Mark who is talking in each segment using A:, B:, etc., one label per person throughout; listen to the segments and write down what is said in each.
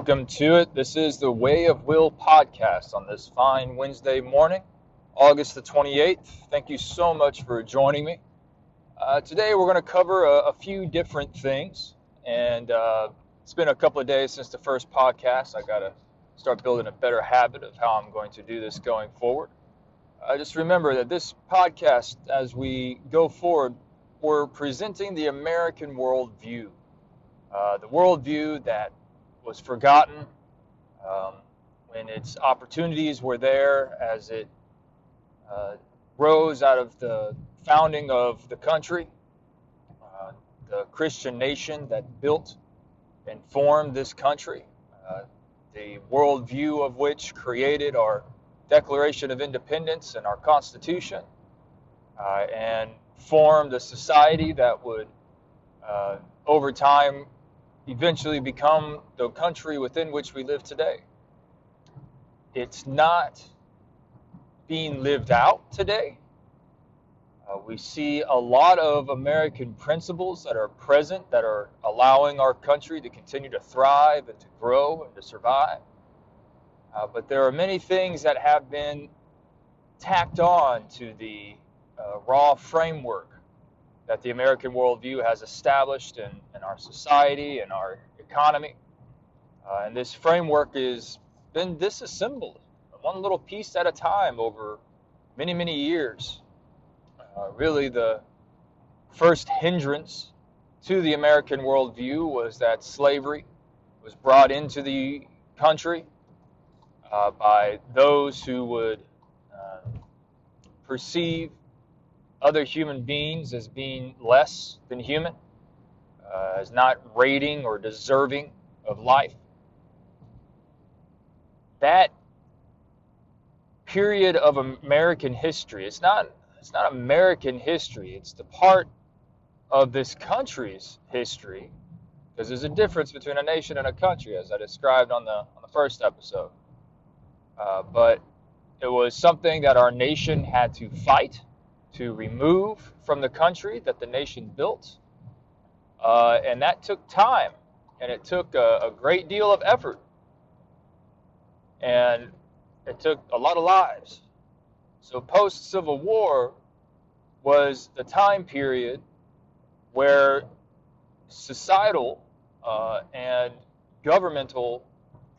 A: welcome to it. This is the Way of Will podcast on this fine Wednesday morning, August the 28th. Thank you so much for joining me. Uh, today we're going to cover a, a, few different things, and uh, it's been a couple of days since the first podcast. I got to start building a better habit of how I'm going to do this going forward. Uh, just remember that this podcast, as we go forward, we're presenting the American worldview. Uh, the worldview that was forgotten um, when its opportunities were there as it uh, rose out of the founding of the country, uh, the Christian nation that built and formed this country, uh, the worldview of which created our Declaration of Independence and our Constitution, uh, and formed a society that would, uh, over time, eventually become the country within which we live today. It's not being lived out today. Uh, we see a lot of American principles that are present that are allowing our country to continue to thrive and to grow and to survive. Uh, but there are many things that have been tacked on to the uh, raw framework that the American worldview has established in, in our society and our economy. Uh, and this framework has been disassembled one little piece at a time over many, many years. Uh, really, the first hindrance to the American worldview was that slavery was brought into the country uh, by those who would uh, perceive other human beings as being less than human, uh, as not rating or deserving of life. That period of American history, it's not it's not American history, it's the part of this country's history, because there's a difference between a nation and a country, as I described on the on the first episode. Uh, but it was something that our nation had to fight to remove from the country that the nation built. Uh, and that took time and it took a, a great deal of effort. And it took a lot of lives. So, post Civil War was the time period where societal uh, and governmental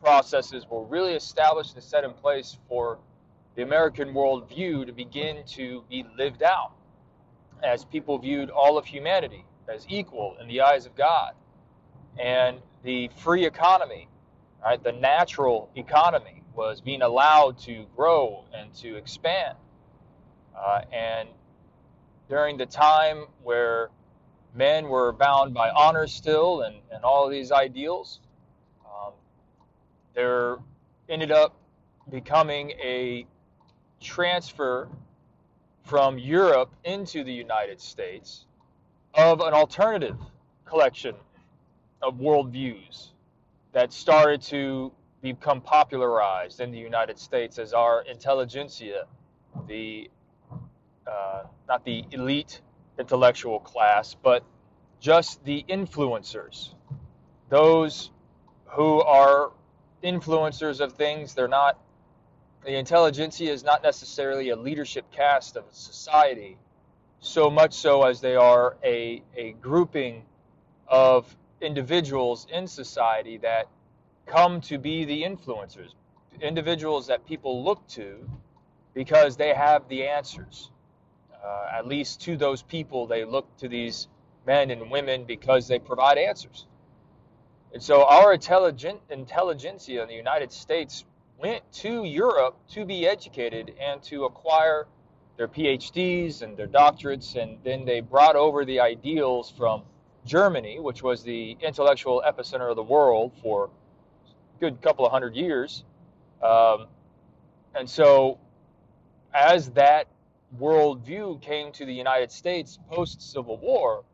A: processes were really established and set in place for the American worldview to begin to be lived out as people viewed all of humanity as equal in the eyes of God. And the free economy, right, the natural economy, was being allowed to grow and to expand. Uh, and during the time where men were bound by honor still and, and all of these ideals, um, there ended up becoming a transfer from Europe into the United States of an alternative collection of worldviews that started to become popularized in the United States as our intelligentsia, the uh, not the elite intellectual class, but just the influencers, those who are influencers of things. They're not the intelligentsia is not necessarily a leadership caste of society, so much so as they are a, a grouping of individuals in society that come to be the influencers, individuals that people look to because they have the answers. Uh, at least to those people, they look to these men and women because they provide answers. And so our intelligent intelligentsia in the United States went to Europe to be educated and to acquire their PhDs and their doctorates, and then they brought over the ideals from Germany, which was the intellectual epicenter of the world for a good couple of hundred years. Um, and so, as that worldview came to the United States post Civil War,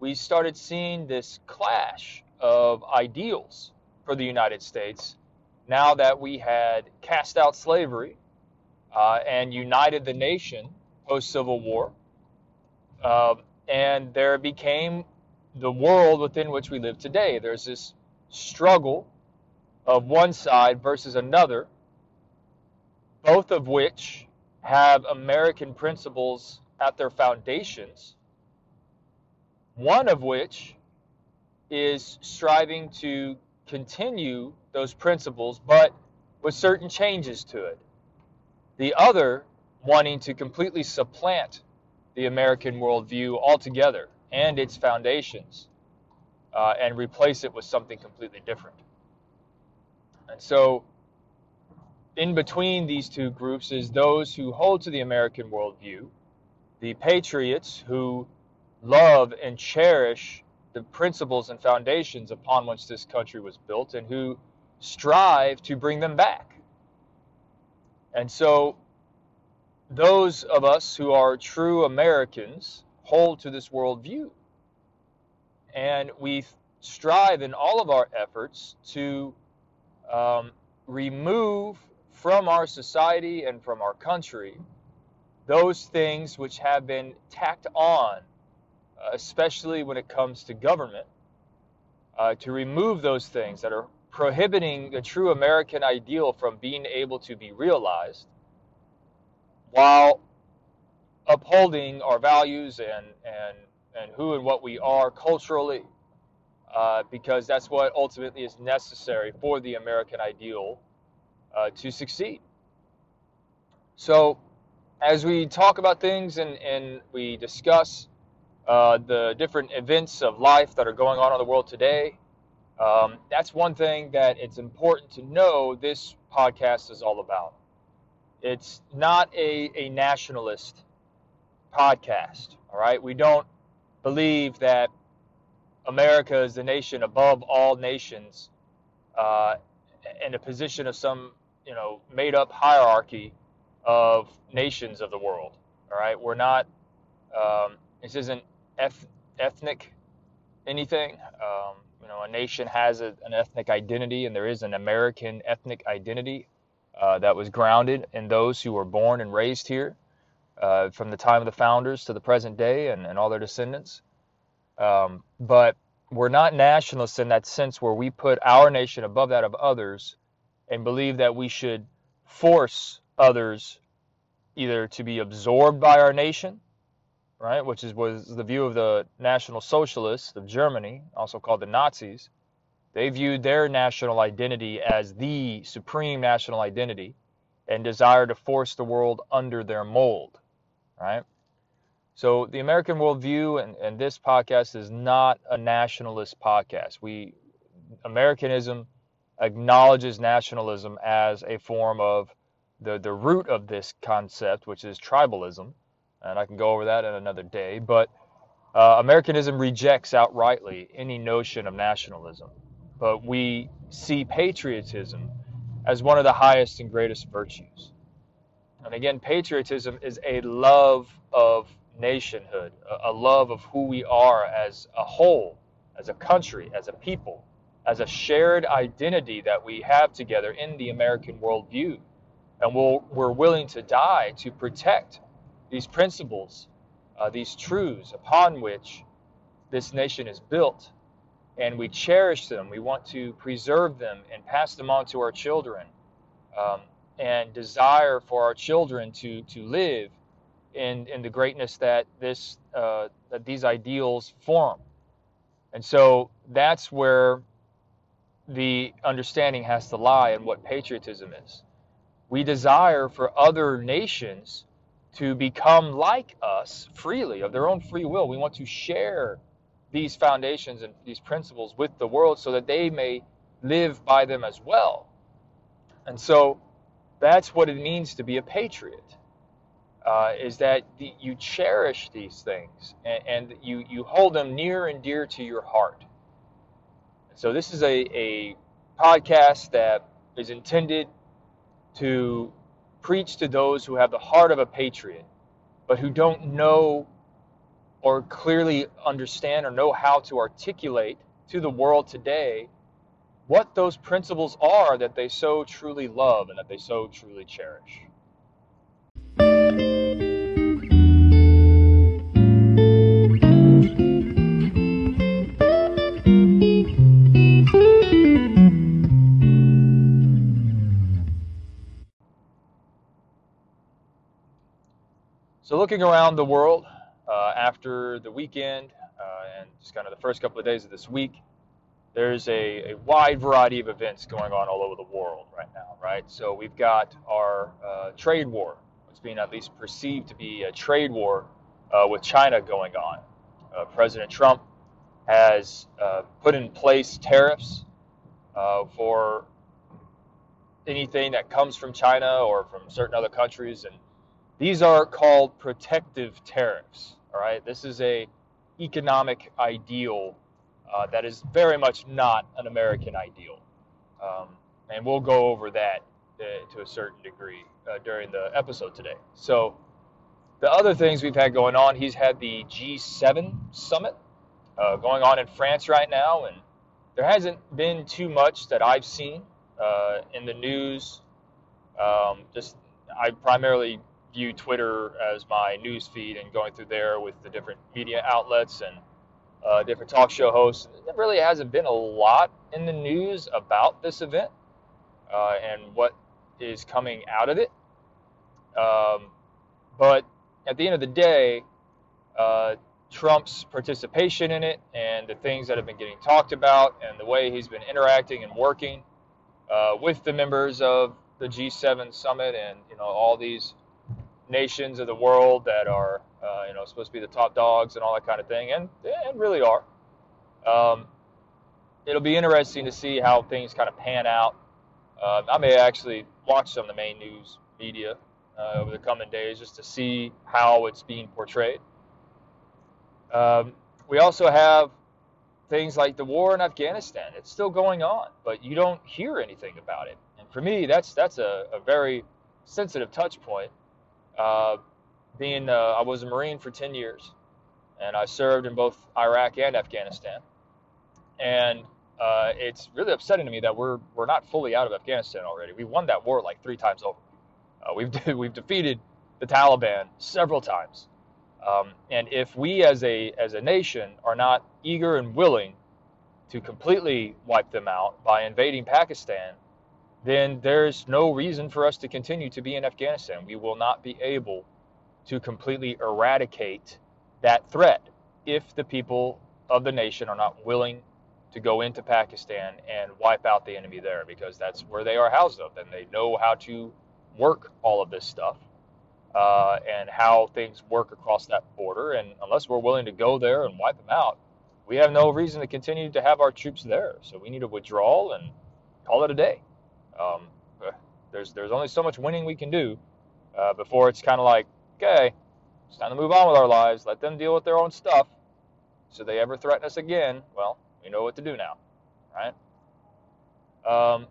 A: we started seeing this clash of ideals for the United States now that we had cast out slavery uh, and united the nation post Civil War, uh, and there became the world within which we live today. There's this struggle of one side versus another, both of which have American principles at their foundations, one of which is striving to continue those principles, but with certain changes to it. The other wanting to completely supplant the American worldview altogether and its foundations uh, and replace it with something completely different. And so, in between these two groups is those who hold to the American worldview, the patriots who love and cherish the principles and foundations upon which this country was built and who strive to bring them back. And so, those of us who are true Americans hold to this worldview. And we strive in all of our efforts to um, remove from our society and from our country those things which have been tacked on, especially when it comes to government, uh, to remove those things that are prohibiting the true American ideal from being able to be realized while upholding our values and, and, and who and what we are culturally, uh, because that's what ultimately is necessary for the American ideal uh, to succeed. So, as we talk about things and, and we discuss uh, the different events of life that are going on in the world today, um, that's one thing that it's important to know this podcast is all about. It's not a, a nationalist podcast, all right? We don't believe that America is the nation above all nations uh, in a position of some, you know, made up hierarchy of nations of the world, all right? We're not, um, this isn't eth- ethnic anything. Um, you know, a nation has a, an ethnic identity, and there is an American ethnic identity uh, that was grounded in those who were born and raised here uh, from the time of the founders to the present day and, and all their descendants. Um, but we're not nationalists in that sense where we put our nation above that of others and believe that we should force others either to be absorbed by our nation, right, which is was the view of the National Socialists of Germany, also called the Nazis, they viewed their national identity as the supreme national identity and desired to force the world under their mold, right? So the American worldview and, and this podcast is not a nationalist podcast. We Americanism acknowledges nationalism as a form of the, the root of this concept, which is tribalism. And I can go over that in another day. But uh, Americanism rejects outrightly any notion of nationalism but we see patriotism as one of the highest and greatest virtues. And again, patriotism is a love of nationhood, a love of who we are as a whole, as a country, as a people, as a shared identity that we have together in the American worldview. And we we are willing to die to protect these principles, uh, these truths upon which this nation is built and we cherish them. We want to preserve them and pass them on to our children, um, and desire for our children to to live in in the greatness that this uh, that these ideals form. And so that's where the understanding has to lie in what patriotism is. We desire for other nations to become like us freely of their own free will. We want to share these foundations and these principles with the world so that they may live by them as well. And so that's what it means to be a patriot. Uh, is that the, you cherish these things and, and, you, you hold them near and dear to your heart. So this is a, a podcast that is intended to preach to those who have the heart of a patriot, but who don't know or clearly understand or know how to articulate to the world today what those principles are that they so truly love and that they so truly cherish. Looking around the world uh, after the weekend uh, and just kind of the first couple of days of this week, there's a, a, wide variety of events going on all over the world right now, right? So, we've got our uh, trade war, what's being at least perceived to be a trade war uh, with China going on. Uh, President Trump has uh, put in place tariffs for anything that comes from China or from certain other countries, and these are called protective tariffs. All right, this is a economic ideal uh, that is very much not an American ideal, um, and we'll go over that uh, to a certain degree uh, during the episode today. So, the other things we've had going on, he's had the G7 summit uh, going on in France right now, and there hasn't been too much that I've seen uh, in the news. Um, just I primarily view Twitter as my news feed and going through there with the different media outlets and uh, different talk show hosts. There really hasn't been a lot in the news about this event uh, and what is coming out of it. Um, but at the end of the day, uh, Trump's participation in it and the things that have been getting talked about and the way he's been interacting and working uh, with the members of the G7 summit and you know all these nations of the world that are uh, you know supposed to be the top dogs and all that kind of thing, and and really are. Um, it'll be interesting to see how things kind of pan out. Uh, I may actually watch some of the main news media uh, over the coming days just to see how it's being portrayed. Um, we also have things like the war in Afghanistan. It's still going on, but you don't hear anything about it. And for me, that's that's a, a very sensitive touch point uh, being uh, I was a Marine for 10 years, and I served in both Iraq and Afghanistan. And uh, it's really upsetting to me that we're we're not fully out of Afghanistan already. We won that war like three times over. Uh, we've we've defeated the Taliban several times. Um, and if we as a as a nation are not eager and willing to completely wipe them out by invading Pakistan, then there's no reason for us to continue to be in Afghanistan. We will not be able to completely eradicate that threat if the people of the nation are not willing to go into Pakistan and wipe out the enemy there because that's where they are housed up and they know how to work all of this stuff uh, and how things work across that border. And unless we're willing to go there and wipe them out, we have no reason to continue to have our troops there. So we need a withdrawal and call it a day. Um, uh, there's there's only so much winning we can do uh, before it's kind of like, okay, it's time to move on with our lives. Let them deal with their own stuff. So they ever threaten us again, well, we know what to do now, right? Um,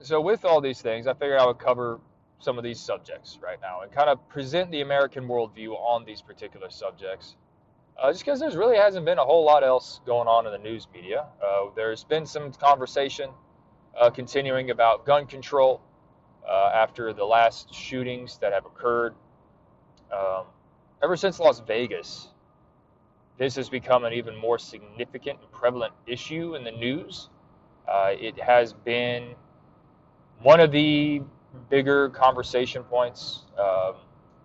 A: so with all these things, I figured I would cover some of these subjects right now and kind of present the American worldview on these particular subjects. Uh, just because there really hasn't been a whole lot else going on in the news media. Uh, there's been some conversation uh, continuing about gun control uh, after the last shootings that have occurred. Um, ever since Las Vegas, this has become an even more significant and prevalent issue in the news. Uh, it has been one of the bigger conversation points. Um,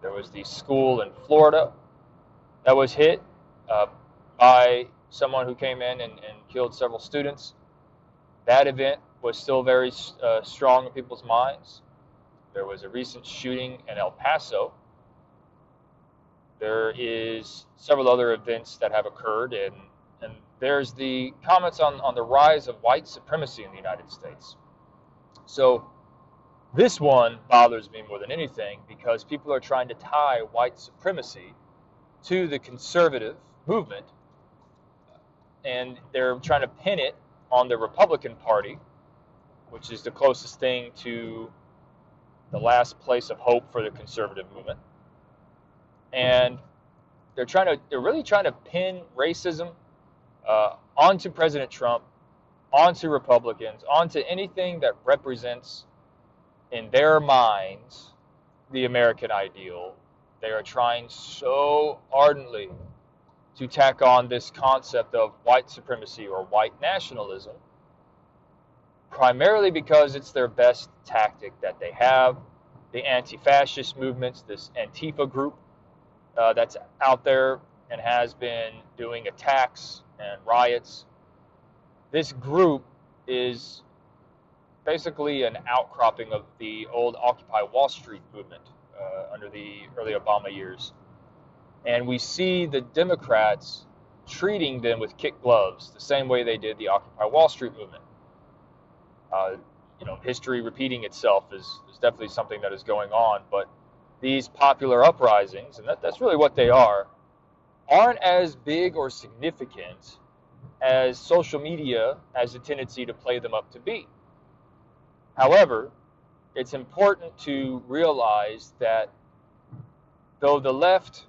A: there was the school in Florida that was hit uh, by someone who came in and, and, killed several students. That event was still very uh, strong in people's minds. There was a recent shooting in El Paso. There is several other events that have occurred, and, and there's the comments on, on the rise of white supremacy in the United States. So this one bothers me more than anything because people are trying to tie white supremacy to the conservative movement, and they're trying to pin it on the Republican Party which is the closest thing to the last place of hope for the conservative movement. And they're trying to, they're really trying to pin racism uh, onto President Trump, onto Republicans, onto anything that represents, in their minds, the American ideal. They are trying so ardently to tack on this concept of white supremacy or white nationalism primarily because it's their best tactic that they have. the anti-fascist movements, this Antifa group uh, that's out there and has been doing attacks and riots. This group is basically an outcropping of the old Occupy Wall Street movement uh, under the early Obama years. And we see the Democrats treating them with kick gloves the same way they did the Occupy Wall Street movement. Uh, you know, history repeating itself is, is definitely something that is going on, but these popular uprisings, and that, that's really what they are, aren't as big or significant as social media has a tendency to play them up to be. However, it's important to realize that though the left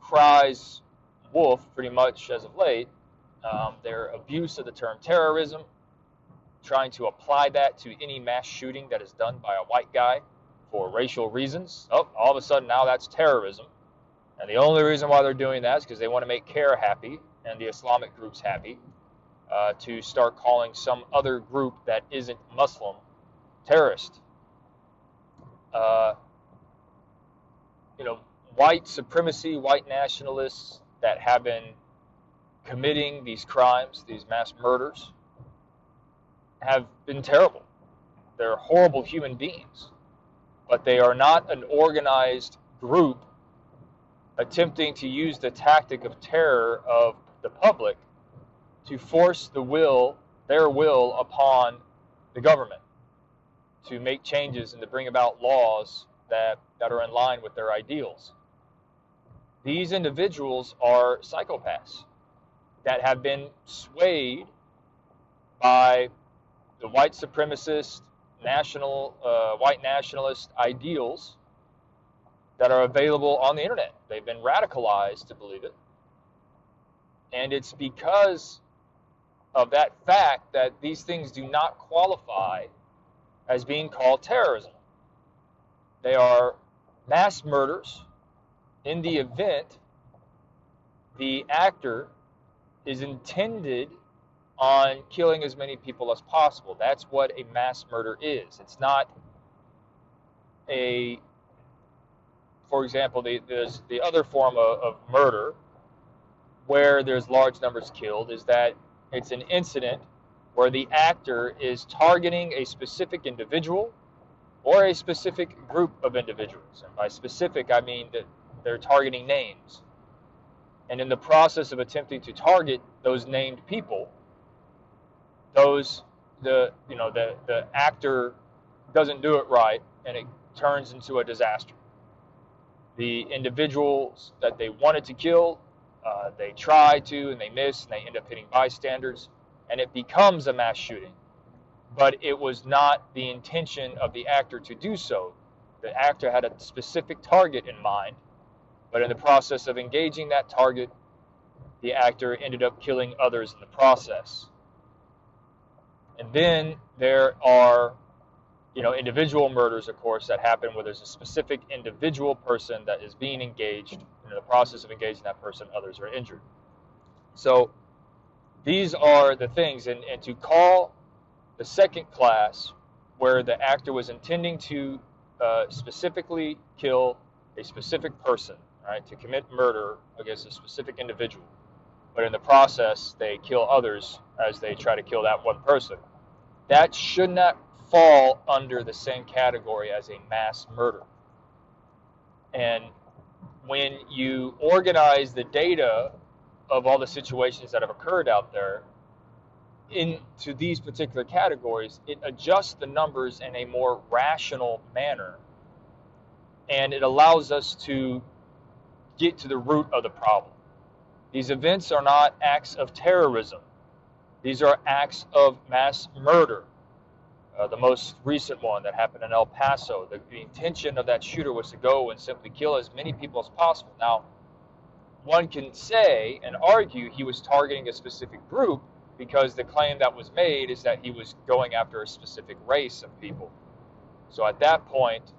A: cries wolf pretty much as of late, um, their abuse of the term terrorism, trying to apply that to any mass shooting that is done by a white guy for racial reasons. Oh, all of a sudden now that's terrorism. And the only reason why they're doing that is because they want to make CAIR happy and the Islamic groups happy uh, to start calling some other group that isn't Muslim terrorist. Uh, you know, white supremacy, white nationalists that have been committing these crimes, these mass murders, have been terrible. They're horrible human beings, but they are not an organized group attempting to use the tactic of terror of the public to force the will, their will, upon the government to make changes and to bring about laws that, that are in line with their ideals. These individuals are psychopaths that have been swayed by the white supremacist, national, uh, white nationalist ideals that are available on the internet. They've been radicalized to believe it. And it's because of that fact that these things do not qualify as being called terrorism. They are mass murders in the event the actor is intended on killing as many people as possible. That's what a mass murder is. It's not a, for example, the, there's the other form of, of murder where there's large numbers killed is that it's an incident where the actor is targeting a specific individual or a specific group of individuals. And by specific, I mean that they're targeting names. And in the process of attempting to target those named people, those the you know the the actor doesn't do it right and it turns into a disaster. The individuals that they wanted to kill, uh, they try to and they miss and they end up hitting bystanders and it becomes a mass shooting. But it was not the intention of the actor to do so. The actor had a specific target in mind, but in the process of engaging that target, the actor ended up killing others in the process. And then there are, you know, individual murders, of course, that happen where there's a specific individual person that is being engaged. And in the process of engaging that person, others are injured. So these are the things, and, and to call the second class, where the actor was intending to uh, specifically kill a specific person, right, to commit murder against a specific individual, but in the process they kill others as they try to kill that one person. That should not fall under the same category as a mass murder. And when you organize the data of all the situations that have occurred out there into these particular categories, it adjusts the numbers in a more rational manner. And it allows us to get to the root of the problem. These events are not acts of terrorism. These are acts of mass murder. Uh, the most recent one that happened in El Paso, the, the intention of that shooter was to go and simply kill as many people as possible. Now, one can say and argue he was targeting a specific group because the claim that was made is that he was going after a specific race of people. So at that point,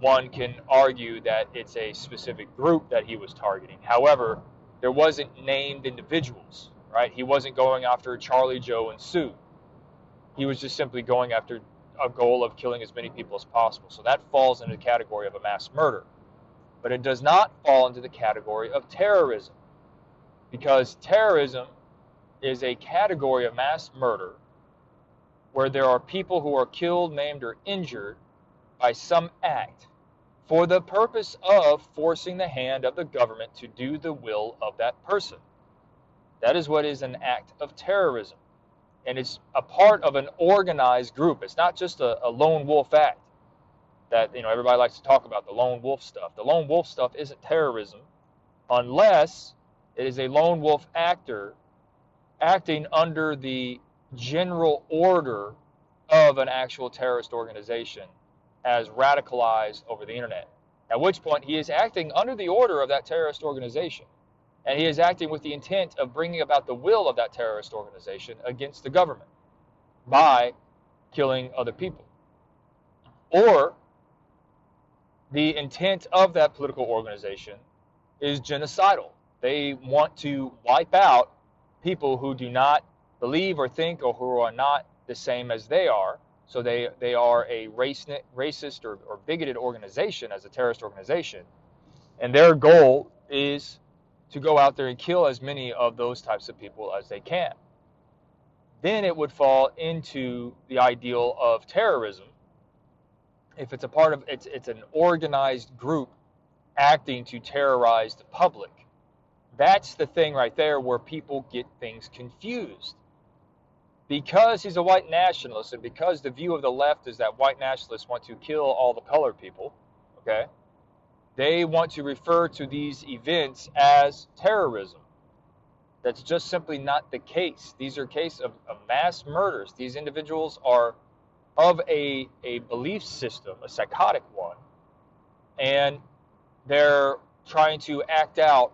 A: one can argue that it's a specific group that he was targeting. However, there wasn't named individuals, right? He wasn't going after Charlie, Joe, and Sue. He was just simply going after a goal of killing as many people as possible. So that falls into the category of a mass murder. But it does not fall into the category of terrorism because terrorism is a category of mass murder where there are people who are killed, maimed, or injured by some act for the purpose of forcing the hand of the government to do the will of that person. That is what is an act of terrorism. And it's a part of an organized group. It's not just a, a lone wolf act that you know everybody likes to talk about the lone wolf stuff. The lone wolf stuff isn't terrorism unless it is a lone wolf actor acting under the general order of an actual terrorist organization as radicalized over the internet. At which point he is acting under the order of that terrorist organization. And he is acting with the intent of bringing about the will of that terrorist organization against the government by killing other people. Or the intent of that political organization is genocidal. They want to wipe out people who do not believe or think or who are not the same as they are. So they, they are a race, racist or, or bigoted organization as a terrorist organization. And their goal is to go out there and kill as many of those types of people as they can. Then it would fall into the ideal of terrorism. If it's a part of it's it's an organized group acting to terrorize the public. That's the thing right there where people get things confused. Because he's a white nationalist and because the view of the left is that white nationalists want to kill all the colored people, okay? They want to refer to these events as terrorism. That's just simply not the case. These are cases of, of mass murders. These individuals are of a, a belief system, a psychotic one, and they're trying to act out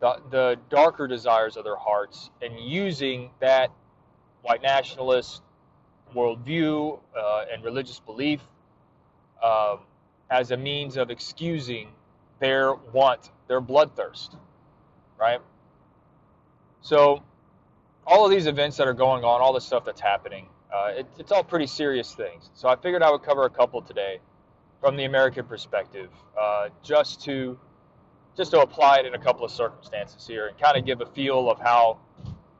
A: the, the darker desires of their hearts and using that white nationalist worldview uh, and religious belief um, as a means of excusing their want, their bloodthirst, right? So, all of these events that are going on, all the stuff that's happening, uh, it, it's all pretty serious things. So, I figured I would cover a couple today from the American perspective, uh, just to just to apply it in a couple of circumstances here and kind of give a feel of how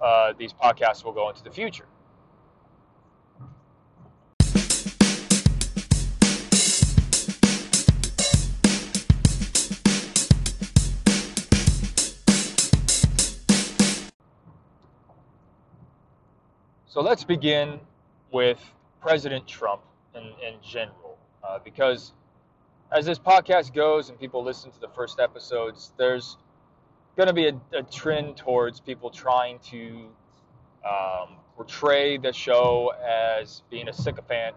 A: uh, these podcasts will go into the future. So let's begin with President Trump in, in general, uh, because as this podcast goes and people listen to the first episodes, there's going to be a, a, trend towards people trying to um, portray the show as being a sycophant,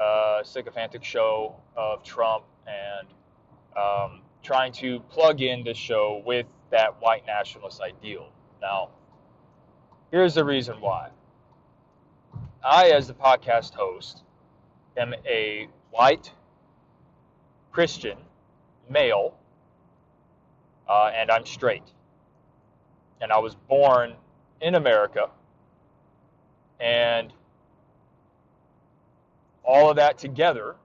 A: uh, sycophantic show of Trump, and um, trying to plug in the show with that white nationalist ideal. Now, here's the reason why. I, as the podcast host, am a white Christian male, uh, and I'm straight. And I was born in America, and all of that together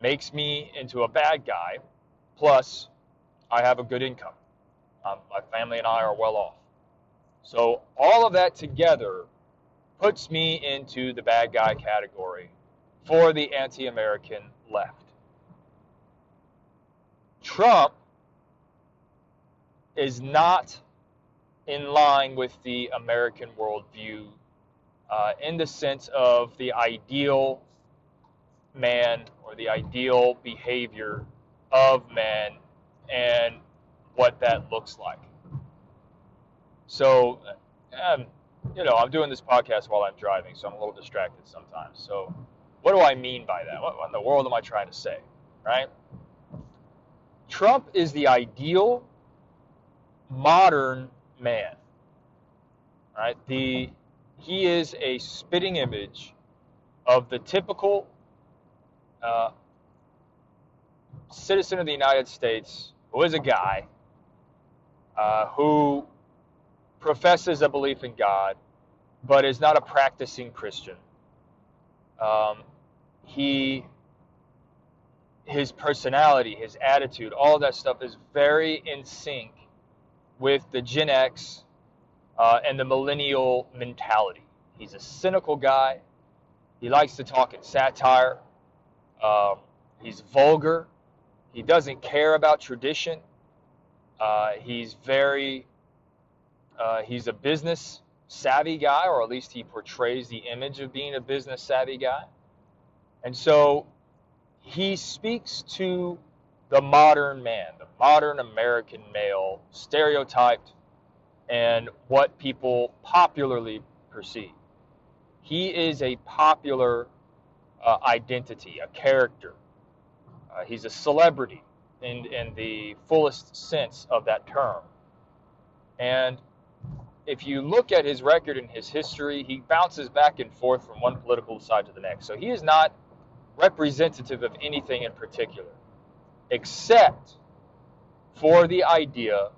A: makes me into a bad guy. Plus, I have a good income. Um, my family and I are well off. So, all of that together puts me into the bad guy category for the anti American left. Trump is not in line with the American worldview uh, in the sense of the ideal man or the ideal behavior of man and what that looks like. So, um, you know, I'm doing this podcast while I'm driving, so I'm a little distracted sometimes. So, what do I mean by that? What, what in the world am I trying to say? Right? Trump is the ideal modern man. Right? The he is a spitting image of the typical uh, citizen of the United States who is a guy uh, who professes a belief in God, but is not a practicing Christian. Um, he, his personality, his attitude, all that stuff is very in sync with the Gen X uh, and the millennial mentality. He's a cynical guy. He likes to talk in satire. Um, he's vulgar. He doesn't care about tradition. Uh, he's very, uh, he's a business savvy guy, or at least he portrays the image of being a business savvy guy. And so he speaks to the modern man, the modern American male, stereotyped and what people popularly perceive. He is a popular uh, identity, a character. Uh, he's a celebrity in, in the fullest sense of that term. And if you look at his record and his history, he bounces back and forth from one political side to the next. So he is not representative of anything in particular, except for the idea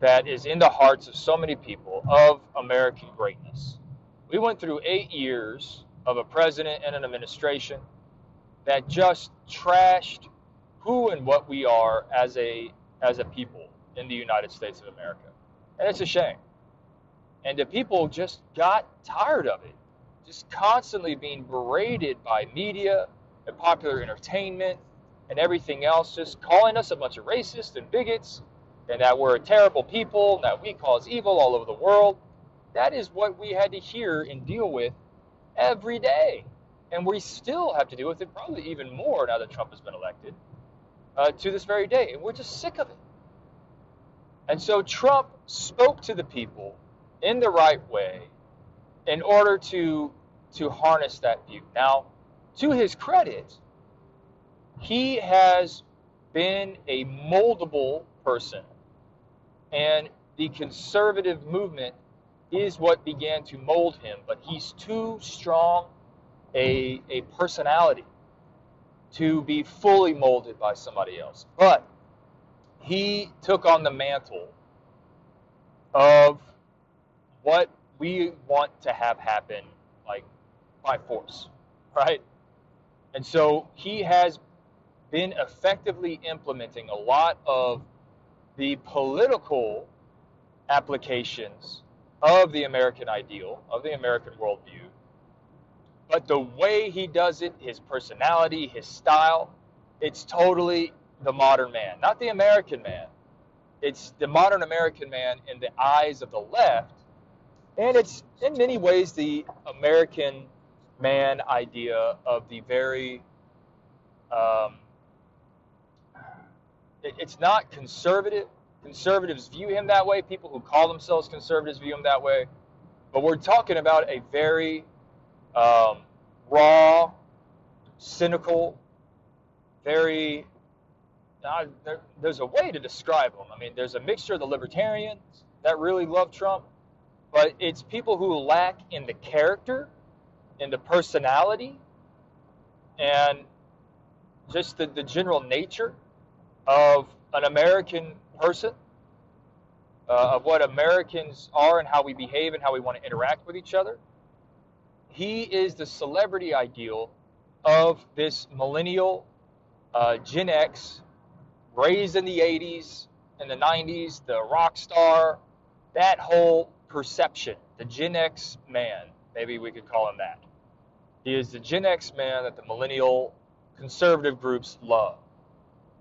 A: that is in the hearts of so many people of American greatness. We went through eight years of a president and an administration that just trashed who and what we are as a as a people in the United States of America. And it's a shame. And the people just got tired of it. Just constantly being berated by media and popular entertainment and everything else, just calling us a bunch of racists and bigots and that we're a terrible people and that we cause evil all over the world. That is what we had to hear and deal with every day. And we still have to deal with it probably even more now that Trump has been elected uh, to this very day. And we're just sick of it. And so Trump spoke to the people in the right way in order to to harness that view. Now, to his credit, he has been a moldable person. And the conservative movement is what began to mold him, but he's too strong a, a personality to be fully molded by somebody else. But he took on the mantle of what we want to have happen like by force, right? And so he has been effectively implementing a lot of the political applications of the American ideal, of the American worldview. But the way he does it, his personality, his style, it's totally the modern man, not the American man. It's the modern American man in the eyes of the left and it's in many ways the American man idea of the very. Um, it's not conservative. Conservatives view him that way. People who call themselves conservatives view him that way. But we're talking about a very um, raw, cynical, very. Uh, there, there's a way to describe him. I mean, there's a mixture of the libertarians that really love Trump but it's people who lack in the character, in the personality, and just the, the general nature of an American person, uh, of what Americans are and how we behave and how we want to interact with each other. He is the celebrity ideal of this millennial uh, Gen X, raised in the 80s and the 90s, the rock star, that whole perception, the Gen X man, maybe we could call him that. He is the Gen X man that the millennial conservative groups love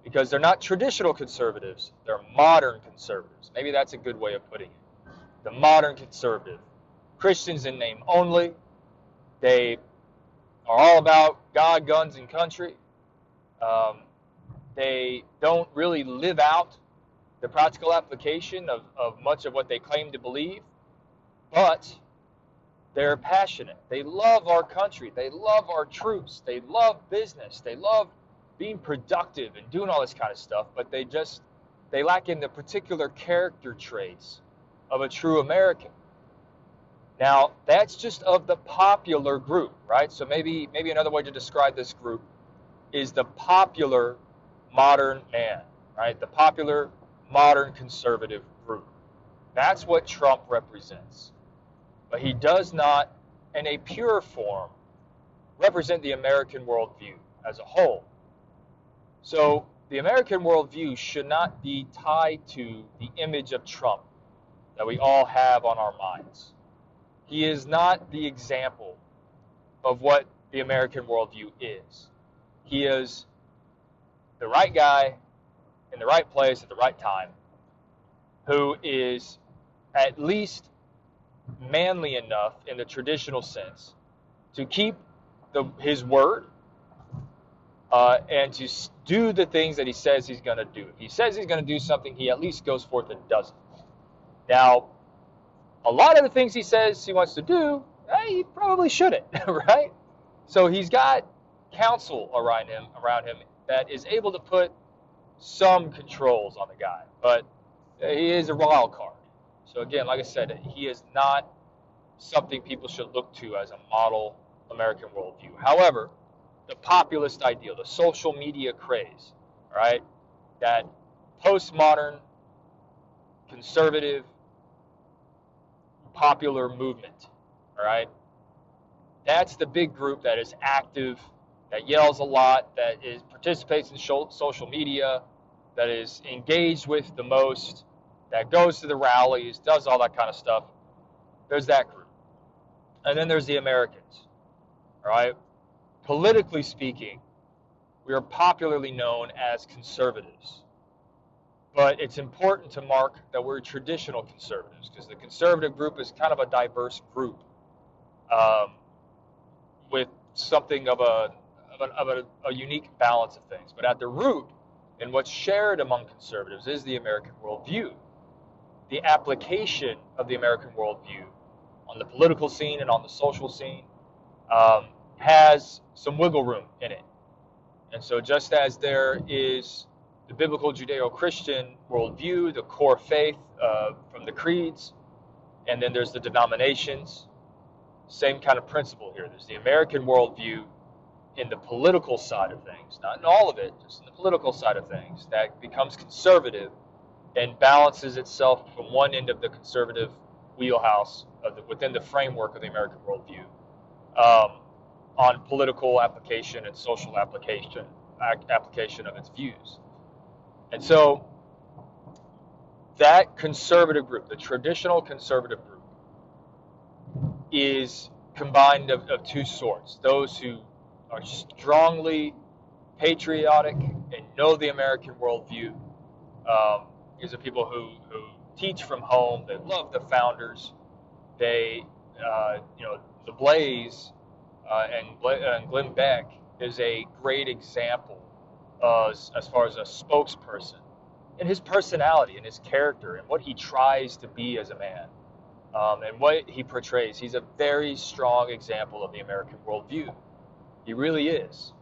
A: because they're not traditional conservatives, they're modern conservatives. Maybe that's a good way of putting it. The modern conservative. Christians in name only. They are all about God, guns, and country. Um, they don't really live out the practical application of, of much of what they claim to believe. But they're passionate. They love our country. They love our troops. They love business. They love being productive and doing all this kind of stuff, but they just they lack in the particular character traits of a true American. Now, that's just of the popular group, right? So maybe maybe another way to describe this group is the popular modern man, right? The popular modern conservative group. That's what Trump represents but he does not, in a pure form, represent the American worldview as a whole. So the American worldview should not be tied to the image of Trump that we all have on our minds. He is not the example of what the American worldview is. He is the right guy in the right place at the right time who is at least manly enough in the traditional sense to keep the, his word uh, and to do the things that he says he's going to do. If he says he's going to do something, he at least goes forth and does it. Now, a lot of the things he says he wants to do, eh, he probably shouldn't, right? So he's got counsel around him, around him that is able to put some controls on the guy, but he is a wild card. So again, like I said, he is not something people should look to as a model American worldview. However, the populist ideal, the social media craze, right? That postmodern, conservative, popular movement, all right? That's the big group that is active, that yells a lot, that is participates in social media, that is engaged with the most, that goes to the rallies, does all that kind of stuff. There's that group. And then there's the Americans, all right? Politically speaking, we are popularly known as conservatives. But it's important to mark that we're traditional conservatives because the conservative group is kind of a diverse group um, with something of, a, of, of a, a unique balance of things. But at the root, and what's shared among conservatives is the American worldview. The application of the American worldview on the political scene and on the social scene um, has some wiggle room in it. And so, just as there is the biblical Judeo Christian worldview, the core faith uh, from the creeds, and then there's the denominations, same kind of principle here. There's the American worldview in the political side of things, not in all of it, just in the political side of things, that becomes conservative and balances itself from one end of the conservative wheelhouse the, within the framework of the American worldview um, on political application and social application application of its views. And so that conservative group, the traditional conservative group, is combined of, of two sorts. Those who are strongly patriotic and know the American worldview. Um, these are people who, who teach from home. They love the founders. They, uh, you know, the Blaze uh, and, and Glenn Beck is a great example as, as far as a spokesperson in his personality and his character and what he tries to be as a man um, and what he portrays. He's a very strong example of the American worldview. He really is.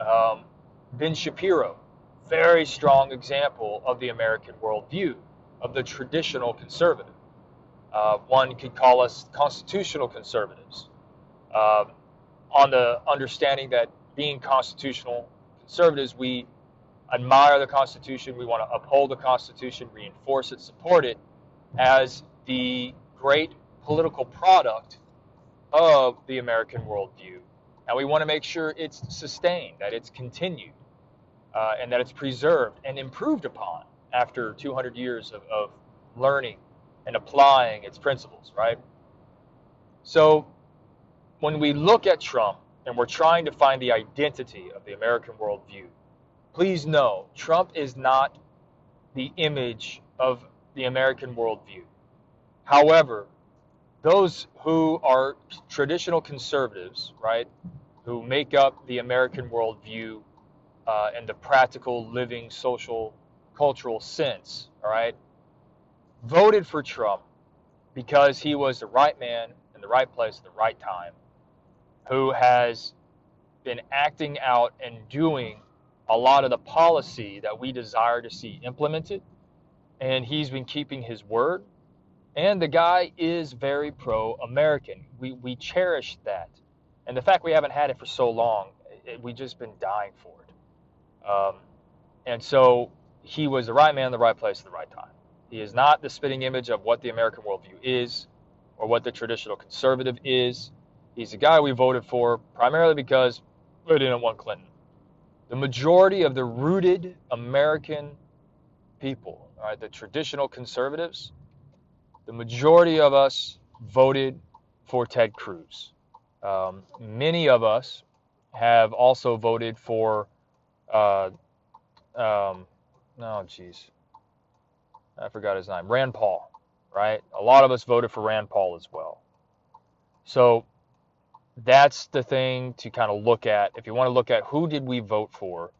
A: Um, ben Shapiro, very strong example of the American worldview, of the traditional conservative. Uh, one could call us constitutional conservatives, uh, on the understanding that being constitutional conservatives, we admire the Constitution, we want to uphold the Constitution, reinforce it, support it as the great political product of the American worldview and we want to make sure it's sustained, that it's continued, uh, and that it's preserved and improved upon after 200 years of, of learning and applying its principles, right? So when we look at Trump and we're trying to find the identity of the American worldview, please know Trump is not the image of the American worldview. However, those who are traditional conservatives, right, who make up the American worldview uh, and the practical living social cultural sense, all right, voted for Trump because he was the right man in the right place at the right time, who has been acting out and doing a lot of the policy that we desire to see implemented. And he's been keeping his word. And the guy is very pro American. We, we cherish that. And the fact we haven't had it for so long, it, we've just been dying for it. Um, and so he was the right man the right place at the right time. He is not the spitting image of what the American worldview is or what the traditional conservative is. He's the guy we voted for primarily because we didn't want Clinton. The majority of the rooted American people, all right, the traditional conservatives, the majority of us voted for Ted Cruz. Um, many of us have also voted for, uh, um, oh, jeez, I forgot his name, Rand Paul, right? A lot of us voted for Rand Paul as well. So that's the thing to kind of look at. If you want to look at who did we vote for,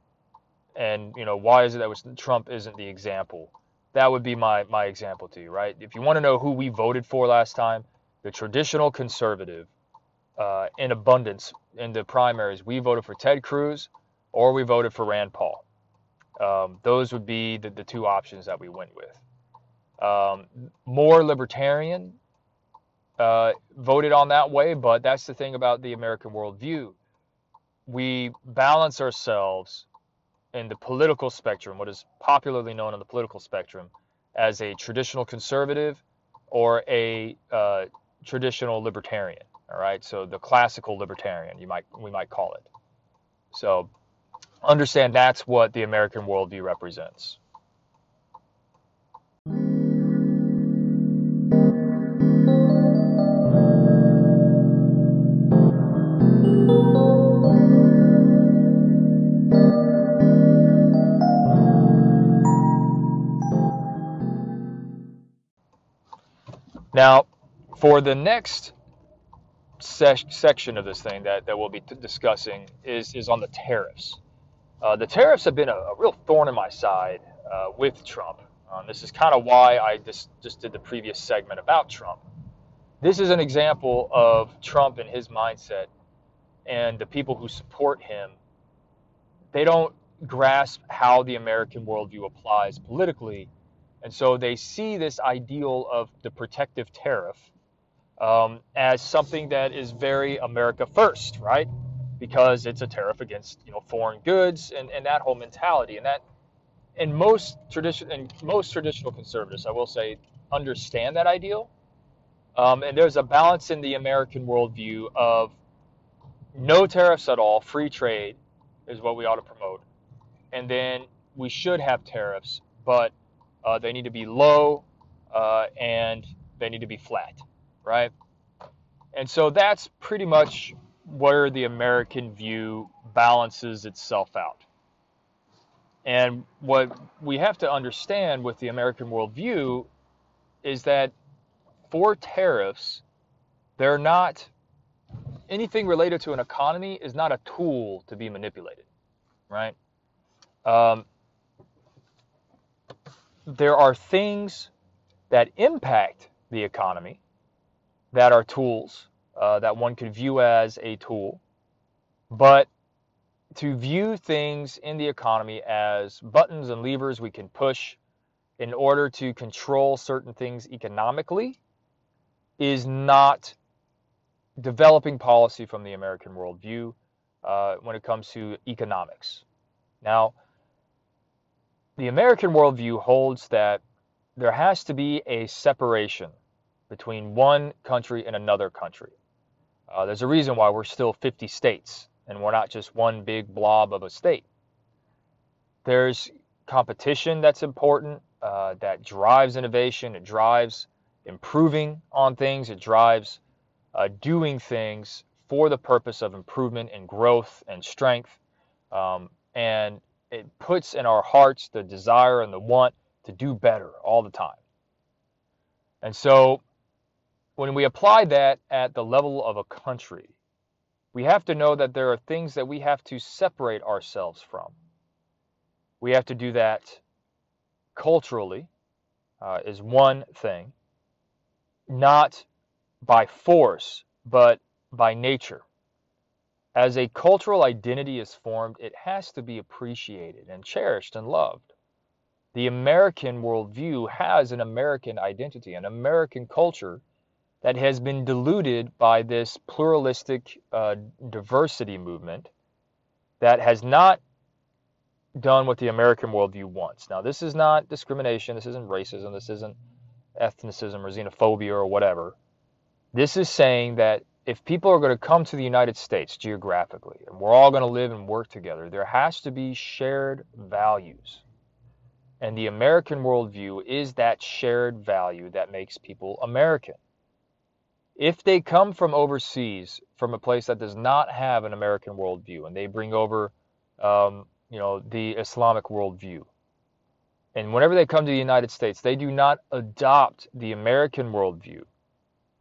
A: and you know why is it that was Trump isn't the example, that would be my my example to you, right? If you want to know who we voted for last time, the traditional conservative uh, in abundance in the primaries, we voted for Ted Cruz or we voted for Rand Paul. Um, those would be the, the two options that we went with. Um, more libertarian uh, voted on that way, but that's the thing about the American worldview. We balance ourselves in the political spectrum, what is popularly known on the political spectrum, as a traditional conservative or a uh, traditional libertarian. All right, so the classical libertarian, you might we might call it. So understand that's what the American worldview represents. Now, for the next section of this thing that, that we'll be discussing is, is on the tariffs. Uh, the tariffs have been a, a, real thorn in my side uh, with Trump. Um, this is kind of why I just, just did the previous segment about Trump. This is an example of Trump and his mindset and the people who support him. They don't grasp how the American worldview applies politically. And so they see this ideal of the protective tariff um, as something that is very America first, right? Because it's a tariff against you know foreign goods and, and that whole mentality and that and most tradition and most traditional conservatives, I will say, understand that ideal. Um, and there's a balance in the American worldview of no tariffs at all, free trade is what we ought to promote, and then we should have tariffs, but uh, they need to be low uh, and they need to be flat right? And so that's pretty much where the American view balances itself out. And what we have to understand with the American worldview is that for tariffs, they're not anything related to an economy is not a tool to be manipulated, right? Um, there are things that impact the economy that are tools uh, that one could view as a tool, but to view things in the economy as buttons and levers we can push in order to control certain things economically is not developing policy from the American worldview uh, when it comes to economics. Now, the American worldview holds that there has to be a separation between one country and another country. Uh, there's a reason why we're still 50 states and we're not just one big blob of a state. There's competition that's important, uh, that drives innovation, it drives improving on things, it drives uh, doing things for the purpose of improvement and growth and strength. Um, and it puts in our hearts the desire and the want to do better all the time. And so when we apply that at the level of a country, we have to know that there are things that we have to separate ourselves from. We have to do that culturally, uh, is one thing, not by force, but by nature. As a cultural identity is formed, it has to be appreciated and cherished and loved. The American worldview has an American identity, an American culture that has been diluted by this pluralistic uh, diversity movement that has not done what the American worldview wants. Now, this is not discrimination, this isn't racism, this isn't ethnicism or xenophobia or whatever. This is saying that if people are going to come to the United States geographically and we're all going to live and work together, there has to be shared values. And the American worldview is that shared value that makes people American. If they come from overseas, from a place that does not have an American worldview, and they bring over, um, you know, the Islamic worldview, and whenever they come to the United States, they do not adopt the American worldview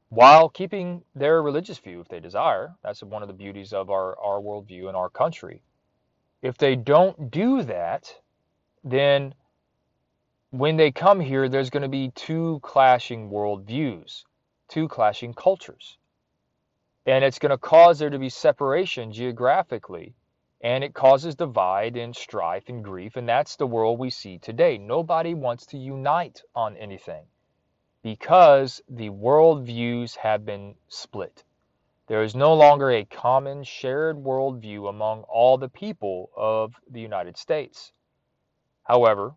A: while keeping their religious view if they desire. That's one of the beauties of our, our worldview in our country. If they don't do that, then when they come here, there's going to be two clashing worldviews, two clashing cultures. And it's going to cause there to be separation geographically. And it causes divide and strife and grief. And that's the world we see today. Nobody wants to unite on anything because the worldviews have been split. There is no longer a common shared worldview among all the people of the United States. However,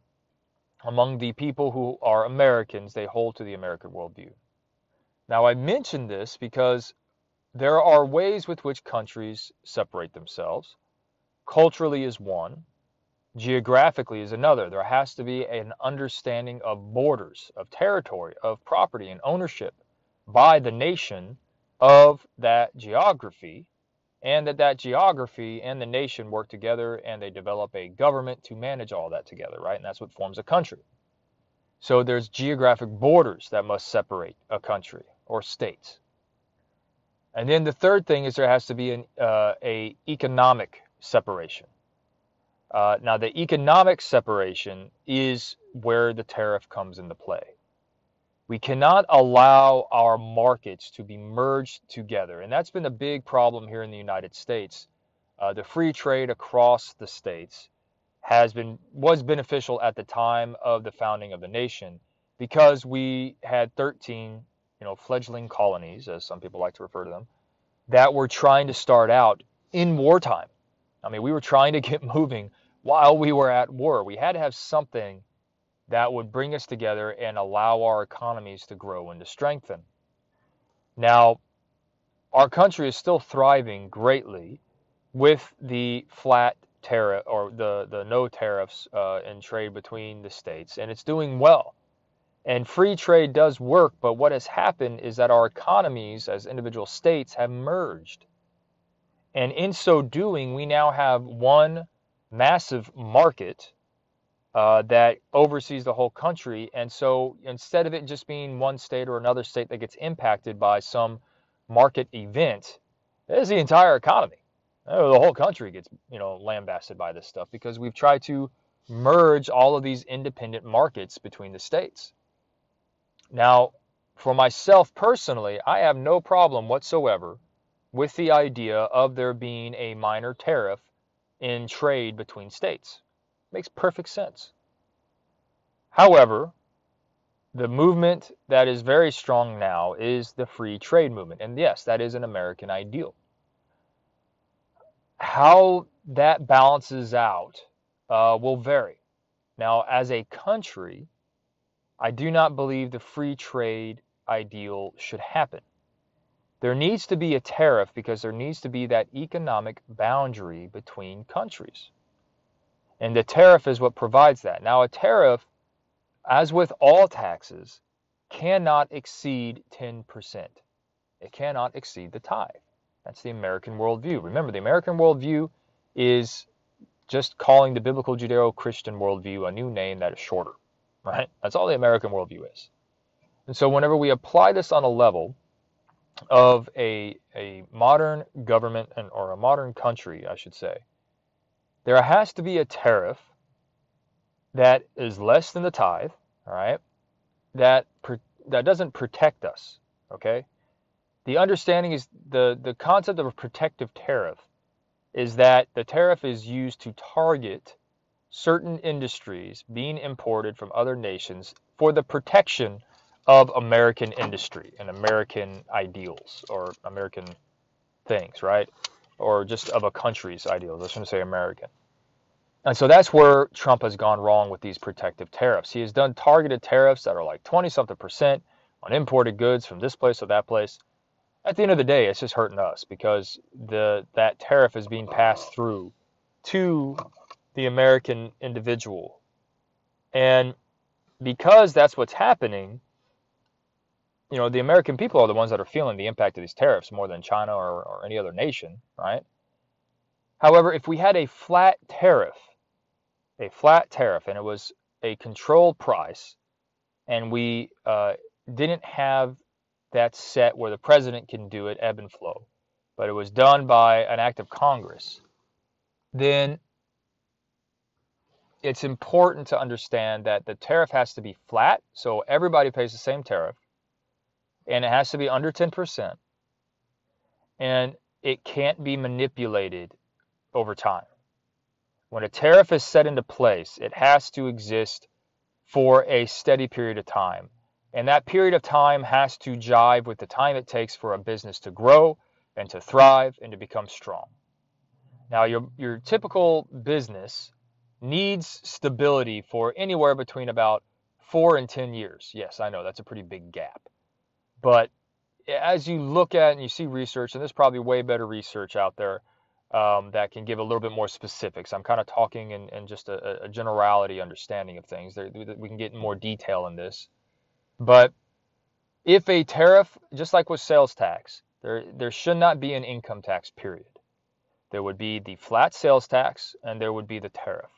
A: among the people who are Americans, they hold to the American worldview. Now, I mention this because there are ways with which countries separate themselves. Culturally is one, geographically is another. There has to be an understanding of borders, of territory, of property and ownership by the nation of that geography and that that geography and the nation work together and they develop a government to manage all that together, right? And that's what forms a country. So there's geographic borders that must separate a country or states. And then the third thing is there has to be an uh, a economic separation. Uh, now the economic separation is where the tariff comes into play. We cannot allow our markets to be merged together. And that's been a big problem here in the United States. Uh, the free trade across the states has been was beneficial at the time of the founding of the nation because we had 13, you know, fledgling colonies, as some people like to refer to them, that were trying to start out in wartime. I mean, we were trying to get moving while we were at war. We had to have something that would bring us together and allow our economies to grow and to strengthen. Now, our country is still thriving greatly with the flat tariff or the, the no tariffs uh, in trade between the states, and it's doing well. And free trade does work, but what has happened is that our economies as individual states have merged. And in so doing, we now have one massive market uh, that oversees the whole country. And so instead of it just being one state or another state that gets impacted by some market event, it's the entire economy. Oh, the whole country gets, you know, lambasted by this stuff because we've tried to merge all of these independent markets between the states. Now, for myself personally, I have no problem whatsoever with the idea of there being a minor tariff in trade between states. Makes perfect sense. However, the movement that is very strong now is the free trade movement. And yes, that is an American ideal. How that balances out uh, will vary. Now, as a country, I do not believe the free trade ideal should happen. There needs to be a tariff because there needs to be that economic boundary between countries. And the tariff is what provides that. Now, a tariff, as with all taxes, cannot exceed 10%. It cannot exceed the tithe. That's the American worldview. Remember, the American worldview is just calling the biblical Judeo Christian worldview a new name that is shorter, right? That's all the American worldview is. And so, whenever we apply this on a level of a, a modern government and, or a modern country, I should say, there has to be a tariff that is less than the tithe, all right, that, that doesn't protect us, okay? The understanding is the, the concept of a protective tariff is that the tariff is used to target certain industries being imported from other nations for the protection of American industry and American ideals or American things, right? Or just of a country's ideals. I shouldn't say American. And so that's where Trump has gone wrong with these protective tariffs. He has done targeted tariffs that are like 20 something percent on imported goods from this place or that place. At the end of the day, it's just hurting us because the that tariff is being passed through to the American individual. And because that's what's happening, you know, the American people are the ones that are feeling the impact of these tariffs more than China or, or any other nation, right? However, if we had a flat tariff, a flat tariff, and it was a controlled price, and we uh, didn't have that set where the president can do it ebb and flow, but it was done by an act of Congress, then it's important to understand that the tariff has to be flat, so everybody pays the same tariff, and it has to be under 10%, and it can't be manipulated over time. When a tariff is set into place, it has to exist for a steady period of time. And that period of time has to jive with the time it takes for a business to grow and to thrive and to become strong. Now, your, your typical business needs stability for anywhere between about four and 10 years. Yes, I know that's a pretty big gap. But as you look at and you see research, and there's probably way better research out there um, that can give a little bit more specifics. I'm kind of talking in, in just a, a, generality understanding of things. There, we can get more detail in this. But if a tariff, just like with sales tax, there, there should not be an income tax period. There would be the flat sales tax and there would be the tariff.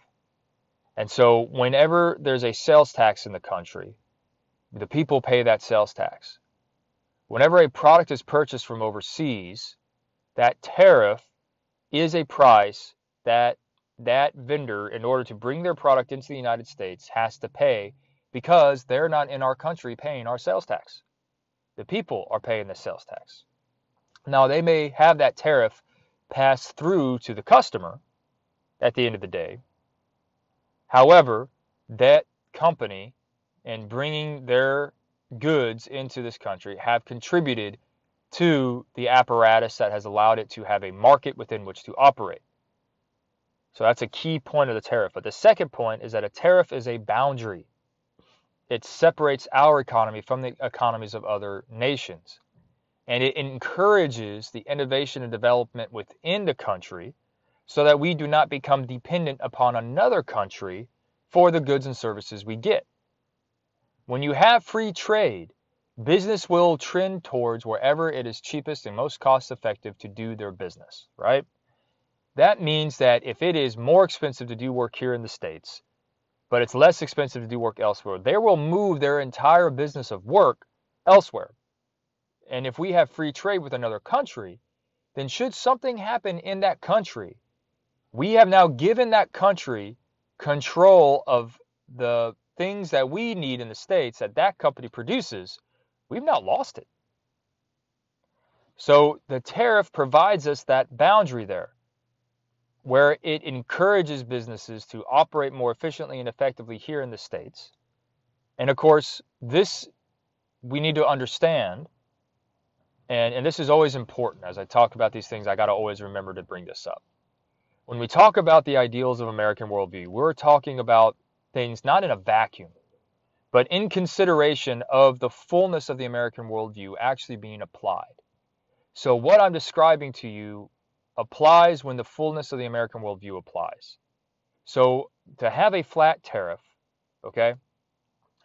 A: And so whenever there's a sales tax in the country, the people pay that sales tax. Whenever a product is purchased from overseas, that tariff is a price that that vendor, in order to bring their product into the United States, has to pay because they're not in our country paying our sales tax. The people are paying the sales tax. Now, they may have that tariff pass through to the customer at the end of the day. However, that company and bringing their goods into this country have contributed to the apparatus that has allowed it to have a market within which to operate. So that's a key point of the tariff. But the second point is that a tariff is a boundary. It separates our economy from the economies of other nations. And it encourages the innovation and development within the country so that we do not become dependent upon another country for the goods and services we get. When you have free trade, business will trend towards wherever it is cheapest and most cost effective to do their business, right? That means that if it is more expensive to do work here in the States, but it's less expensive to do work elsewhere, they will move their entire business of work elsewhere. And if we have free trade with another country, then should something happen in that country, we have now given that country control of the things that we need in the States that that company produces We've not lost it. So the tariff provides us that boundary there where it encourages businesses to operate more efficiently and effectively here in the States. And of course, this we need to understand, and, and this is always important. As I talk about these things, I got to always remember to bring this up. When we talk about the ideals of American worldview, we're talking about things not in a vacuum but in consideration of the fullness of the American worldview actually being applied. So, what I'm describing to you applies when the fullness of the American worldview applies. So, to have a flat tariff, okay,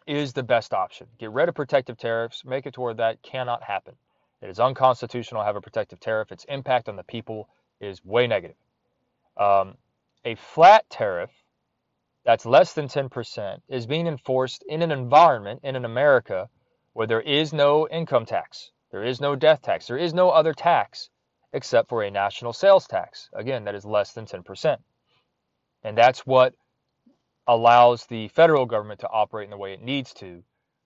A: is the best option. Get rid of protective tariffs, make it to where that cannot happen. It is unconstitutional to have a protective tariff. Its impact on the people is way negative. Um, a flat tariff that's less than 10% is being enforced in an environment in an America where there is no income tax, there is no death tax, there is no other tax except for a national sales tax. Again, that is less than 10%. And that's what allows the federal government to operate in the way it needs to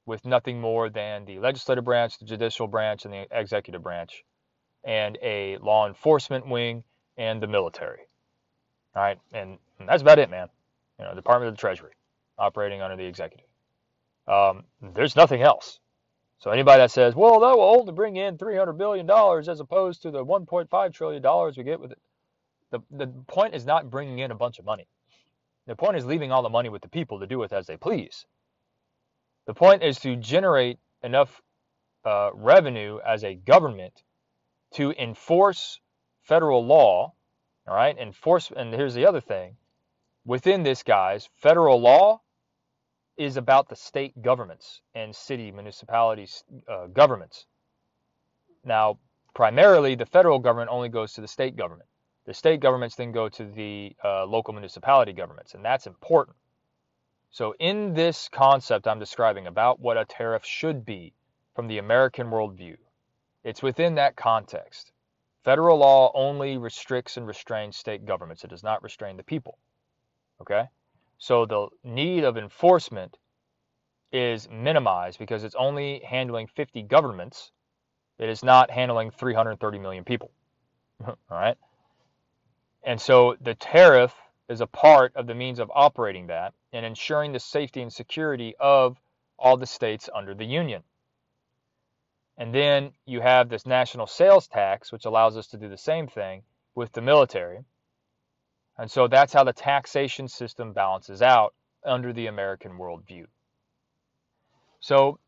A: with nothing more than the legislative branch, the judicial branch, and the executive branch, and a law enforcement wing and the military. All right, and, and that's about it, man you know, Department of the Treasury, operating under the executive. Um, there's nothing else. So anybody that says, well, that will only bring in $300 billion as opposed to the $1.5 trillion we get with it, the, the point is not bringing in a bunch of money. The point is leaving all the money with the people to do with as they please. The point is to generate enough uh, revenue as a government to enforce federal law, all right, enforce, and here's the other thing within this, guys, federal law is about the state governments and city municipalities uh, governments. Now, primarily, the federal government only goes to the state government. The state governments then go to the uh, local municipality governments, and that's important. So, in this concept I'm describing about what a tariff should be from the American worldview, it's within that context. Federal law only restricts and restrains state governments, it does not restrain the people. Okay? So, the need of enforcement is minimized because it's only handling 50 governments, it is not handling 330 million people. All right? And so the tariff is a part of the means of operating that and ensuring the safety and security of all the states under the Union. And then you have this national sales tax, which allows us to do the same thing with the military. And so that's how the taxation system balances out under the American worldview. So,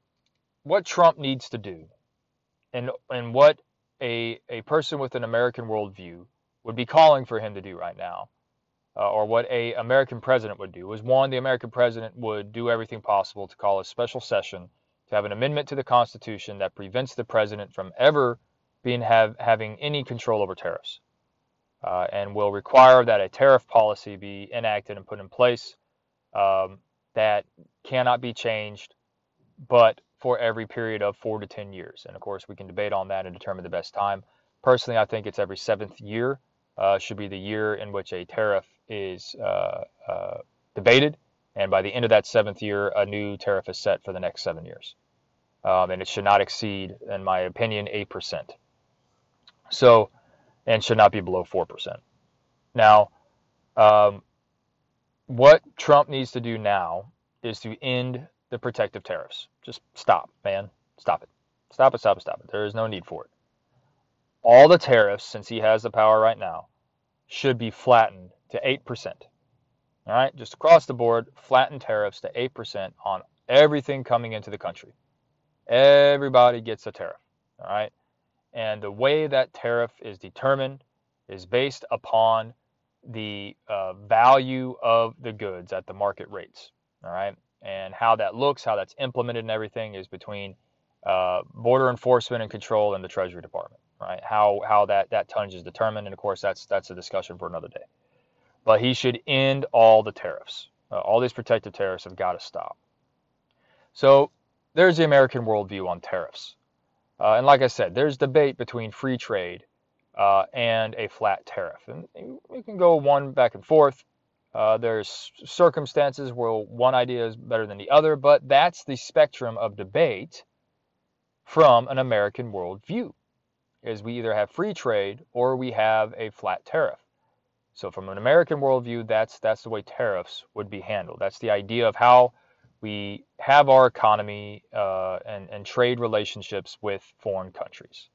A: what Trump needs to do, and, and what a, a person with an American worldview would be calling for him to do right now, uh, or what a American president would do, is one, the American president would do everything possible to call a special session to have an amendment to the Constitution that prevents the president from ever being have having any control over tariffs, uh, and will require that a tariff policy be enacted and put in place um, that cannot be changed, but for every period of four to ten years. And of course, we can debate on that and determine the best time. Personally, I think it's every seventh year uh, should be the year in which a tariff is uh, uh, debated. And by the end of that seventh year, a new tariff is set for the next seven years. Um, and it should not exceed, in my opinion, 8%. So, and should not be below 4%. Now, um, what Trump needs to do now is to end the protective tariffs. Just stop, man. Stop it. Stop it, stop it, stop it. There is no need for it all the tariffs, since he has the power right now, should be flattened to 8%. All right, just across the board, flatten tariffs to 8% on everything coming into the country. Everybody gets a tariff. All right, and the way that tariff is determined is based upon the uh, value of the goods at the market rates. All right, and how that looks, how that's implemented, and everything is between uh, border enforcement and control and the Treasury Department right? How how that that tonnage is determined, and of course that's that's a discussion for another day. But he should end all the tariffs. Uh, all these protective tariffs have got to stop. So there's the American worldview on tariffs, uh, and like I said, there's debate between free trade uh, and a flat tariff, and we can go one back and forth. Uh, there's circumstances where one idea is better than the other, but that's the spectrum of debate from an American worldview is we either have free trade or we have a flat tariff. So from an American worldview, that's that's the way tariffs would be handled. That's the idea of how we have our economy uh, and, and trade relationships with foreign countries.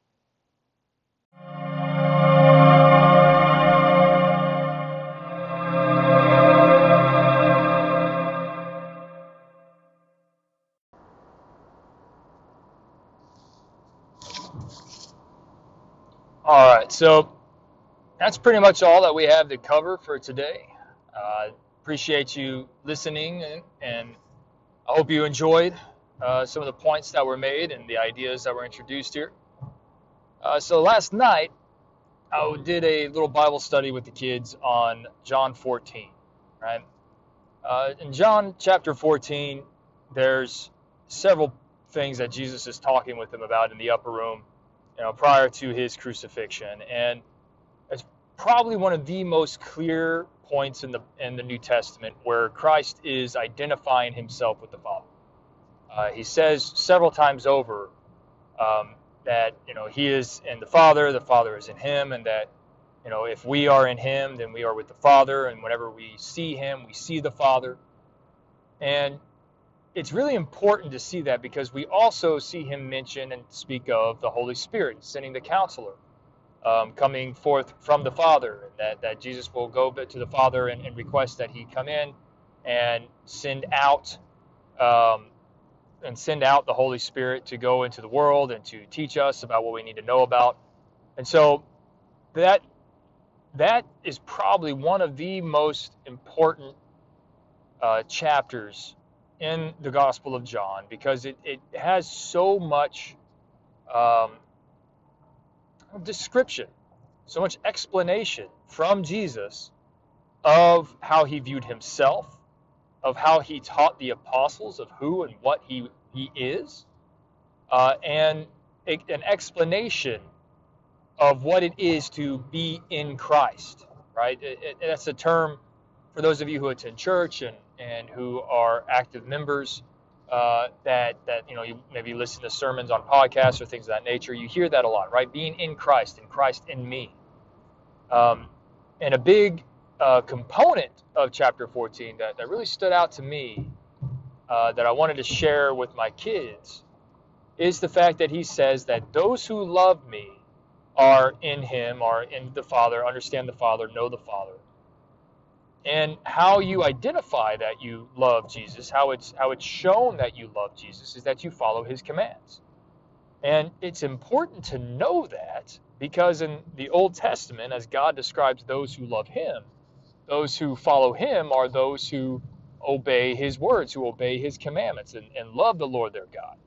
A: All right, so that's pretty much all that we have to cover for today. Uh, appreciate you listening, and, and, I hope you enjoyed uh, some of the points that were made and the ideas that were introduced here. Uh, so last night, I did a little Bible study with the kids on John 14, right? Uh, in John chapter 14, there's several things that Jesus is talking with them about in the upper room you know, prior to his crucifixion. And it's probably one of the most clear points in the in the New Testament where Christ is identifying himself with the Father. Uh, he says several times over um, that you know he is in the Father, the Father is in him, and that you know if we are in him, then we are with the Father, and whenever we see him, we see the Father. And it's really important to see that because we also see him mention and speak of the Holy Spirit, sending the counselor, um, coming forth from the Father, and that, that Jesus will go to the Father and, and request that he come in and send out um, and send out the Holy Spirit to go into the world and to teach us about what we need to know about. And so that that is probably one of the most important uh, chapters in the Gospel of John because it, it has so much um, description, so much explanation from Jesus of how he viewed himself, of how he taught the apostles of who and what he, he is, uh, and a, an explanation of what it is to be in Christ, right? It, it, that's a term for those of you who attend church and, and who are active members uh, that that you know you maybe listen to sermons on podcasts or things of that nature. You hear that a lot, right? Being in Christ and Christ in me. Um, and a big uh, component of chapter 14 that, that really stood out to me uh, that I wanted to share with my kids is the fact that he says that those who love me are in him, are in the Father, understand the Father, know the Father. And how you identify that you love Jesus, how it's how it's shown that you love Jesus is that you follow his commands. And it's important to know that because in the Old Testament, as God describes those who love him, those who follow him are those who obey his words, who obey his commandments and, and love the Lord their God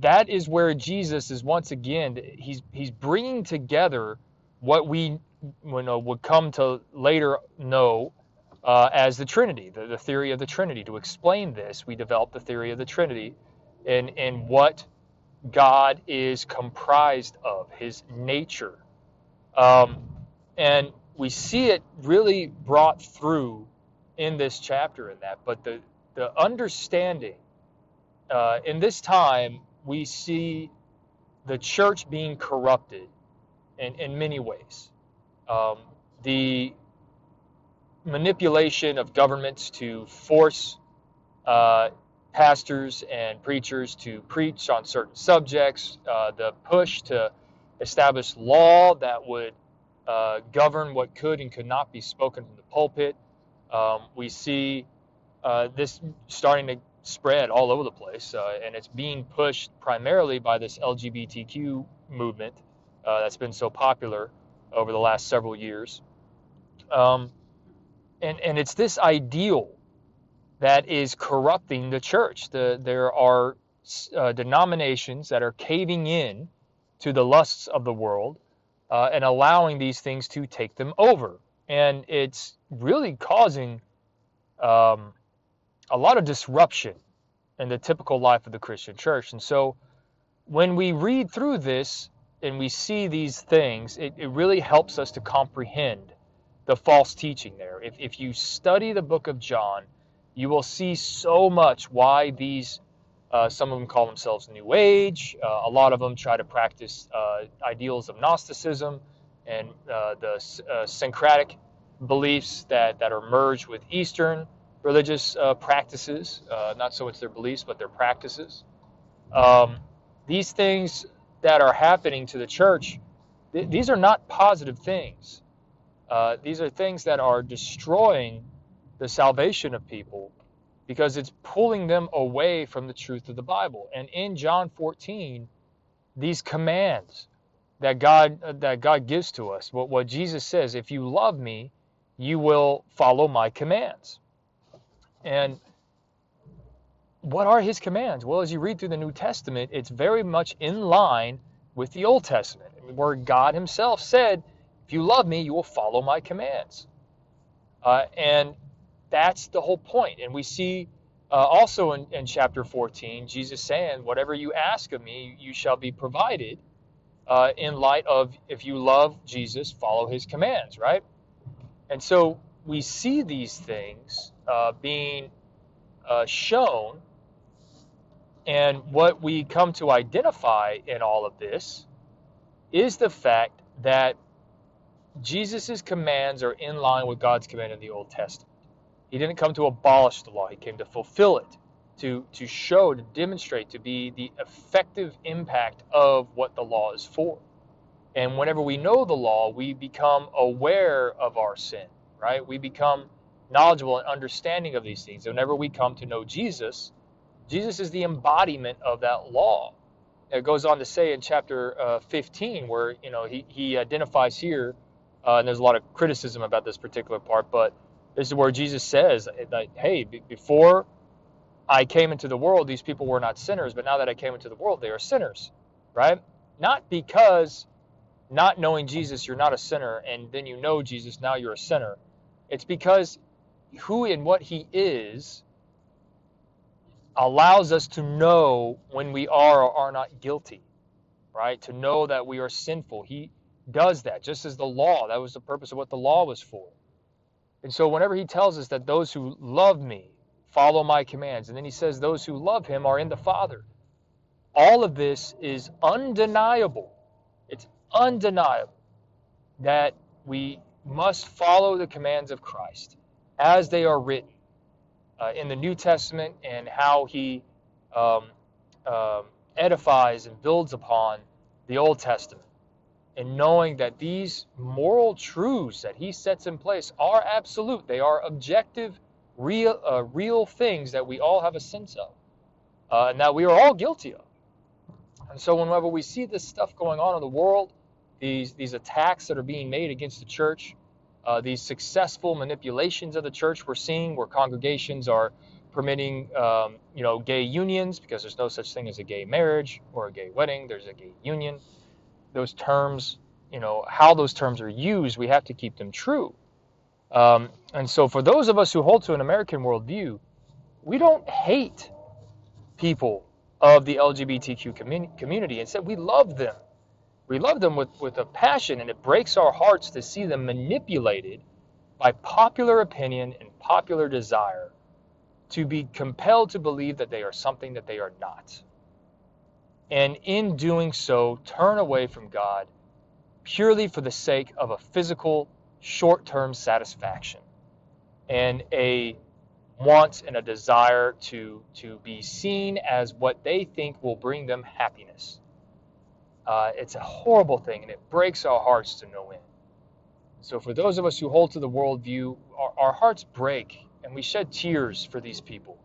A: that is where Jesus is once again he's he's bringing together what we you know, would come to later know uh, as the Trinity, the, the theory of the Trinity. To explain this, we developed the theory of the Trinity and and what God is comprised of, His nature, um, and we see it really brought through in this chapter in that. But the the understanding uh, in this time we see the church being corrupted in, in many ways. Um, the manipulation of governments to force uh, pastors and preachers to preach on certain subjects, uh, the push to establish law that would uh, govern what could and could not be spoken from the pulpit. Um, we see uh, this starting to spread all over the place, uh, and it's being pushed primarily by this LGBTQ movement uh, that's been so popular over the last several years. Um, and, and it's this ideal that is corrupting the church. The, there are uh, denominations that are caving in to the lusts of the world uh, and allowing these things to take them over. And it's really causing um, a lot of disruption in the typical life of the Christian church. And so when we read through this and we see these things, it, it really helps us to comprehend the false teaching there. If, if you study the book of John, you will see so much why these, uh, some of them call themselves New Age, uh, a lot of them try to practice uh, ideals of Gnosticism and uh, the uh, syncretic beliefs that, that are merged with Eastern religious uh, practices, not so much their beliefs, but their practices. Um, these things that are happening to the church, th- these are not positive things. Uh, these are things that are destroying the salvation of people because it's pulling them away from the truth of the Bible. And in John 14, these commands that God uh, that God gives to us, what, what Jesus says, if you love me, you will follow my commands. And what are his commands? Well, as you read through the New Testament, it's very much in line with the Old Testament, where God himself said, If you love me, you will follow my commands. Uh, and that's the whole point. And we see uh, also in, in, chapter 14, Jesus saying, Whatever you ask of me, you shall be provided, uh, in light of if you love Jesus, follow his commands, right? And so we see these things uh, being uh, shown, and what we come to identify in all of this is the fact that Jesus' commands are in line with God's command in the Old Testament. He didn't come to abolish the law, he came to fulfill it, to, to show, to demonstrate, to be the effective impact of what the law is for. And whenever we know the law, we become aware of our sin right? We become knowledgeable and understanding of these things. Whenever we come to know Jesus, Jesus is the embodiment of that law. it goes on to say in chapter uh, 15, where you know he, he identifies here, uh, and there's a lot of criticism about this particular part, but this is where Jesus says that, hey, before I came into the world, these people were not sinners, but now that I came into the world, they are sinners, right? Not because not knowing Jesus, you're not a sinner, and then you know Jesus, now you're a sinner. It's because who and what he is allows us to know when we are or are not guilty, right? To know that we are sinful. He does that, just as the law. That was the purpose of what the law was for. And so, whenever he tells us that those who love me follow my commands, and then he says those who love him are in the Father, all of this is undeniable. It's undeniable that we must follow the commands of Christ as they are written uh, in the New Testament and how he um, uh, edifies and builds upon the Old Testament. And knowing that these moral truths that he sets in place are absolute, they are objective, real, uh, real things that we all have a sense of, uh, and that we are all guilty of. And so, whenever we see this stuff going on in the world, these these attacks that are being made against the church, uh, these successful manipulations of the church we're seeing where congregations are permitting um, you know gay unions because there's no such thing as a gay marriage or a gay wedding there's a gay union. Those terms you know how those terms are used we have to keep them true. Um, and so for those of us who hold to an american worldview we don't hate people of the lgbtq community instead we love them we love them with, with a passion, and it breaks our hearts to see them manipulated by popular opinion and popular desire to be compelled to believe that they are something that they are not. And in doing so, turn away from God purely for the sake of a physical, short term satisfaction and a want and a desire to, to be seen as what they think will bring them happiness. Uh, it's a horrible thing, and it breaks our hearts to no end. So, for those of us who hold to the worldview, our, our hearts break, and we shed tears for these people.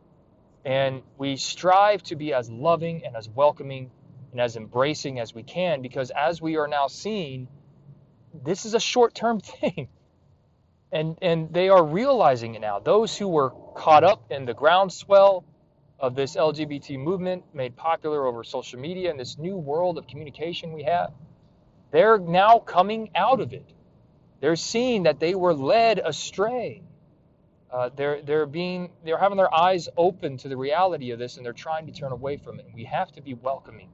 A: And we strive to be as loving and as welcoming and as embracing as we can, because as we are now seeing, this is a short term thing. And, and they are realizing it now. Those who were caught up in the groundswell of this LGBT movement made popular over social media and this new world of communication we have, they're now coming out of it. They're seeing that they were led astray. Uh, they're they're being they're having their eyes open to the reality of this and they're trying to turn away from it. We have to be welcoming.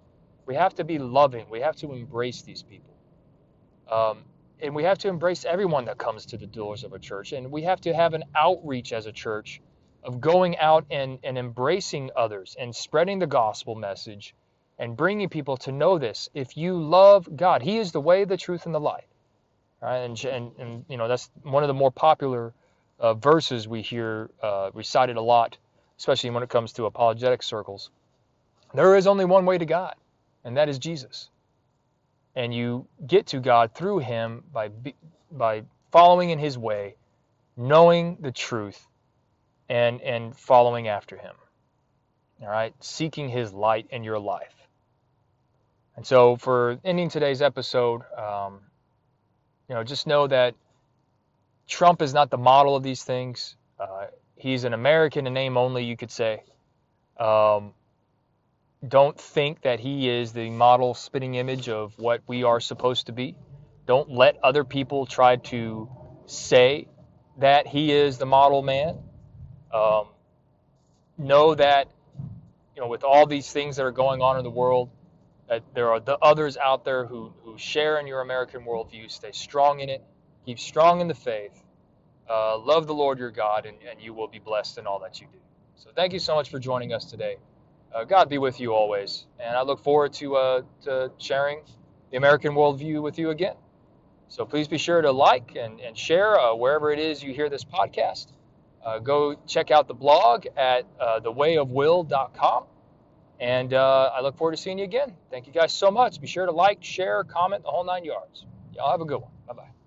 A: We have to be loving. We have to embrace these people. Um, and we have to embrace everyone that comes to the doors of a church. And we have to have an outreach as a church of going out and, and embracing others and spreading the gospel message and bringing people to know this. If you love God, He is the way, the truth, and the light. Right? And, and, and you know that's one of the more popular uh, verses we hear uh, recited a lot, especially when it comes to apologetic circles. There is only one way to God, and that is Jesus. And you get to God through Him by by following in His way, knowing the truth, and and following after him. All right, seeking his light in your life. And so, for ending today's episode, um, you know, just know that Trump is not the model of these things. Uh, he's an American in name only, you could say. Um, don't think that he is the model spitting image of what we are supposed to be. Don't let other people try to say that he is the model man. Um, know that you know with all these things that are going on in the world, that there are the others out there who who share in your American worldview. Stay strong in it. Keep strong in the faith. Uh, love the Lord your God, and, and you will be blessed in all that you do. So thank you so much for joining us today. Uh, God be with you always, and I look forward to uh, to sharing the American worldview with you again. So please be sure to like and, and share uh, wherever it is you hear this podcast uh, go check out the blog at uh, thewayofwill.com. And uh, I look forward to seeing you again. Thank you guys so much. Be sure to like, share, comment, the whole nine yards. Y'all have a good one. Bye bye.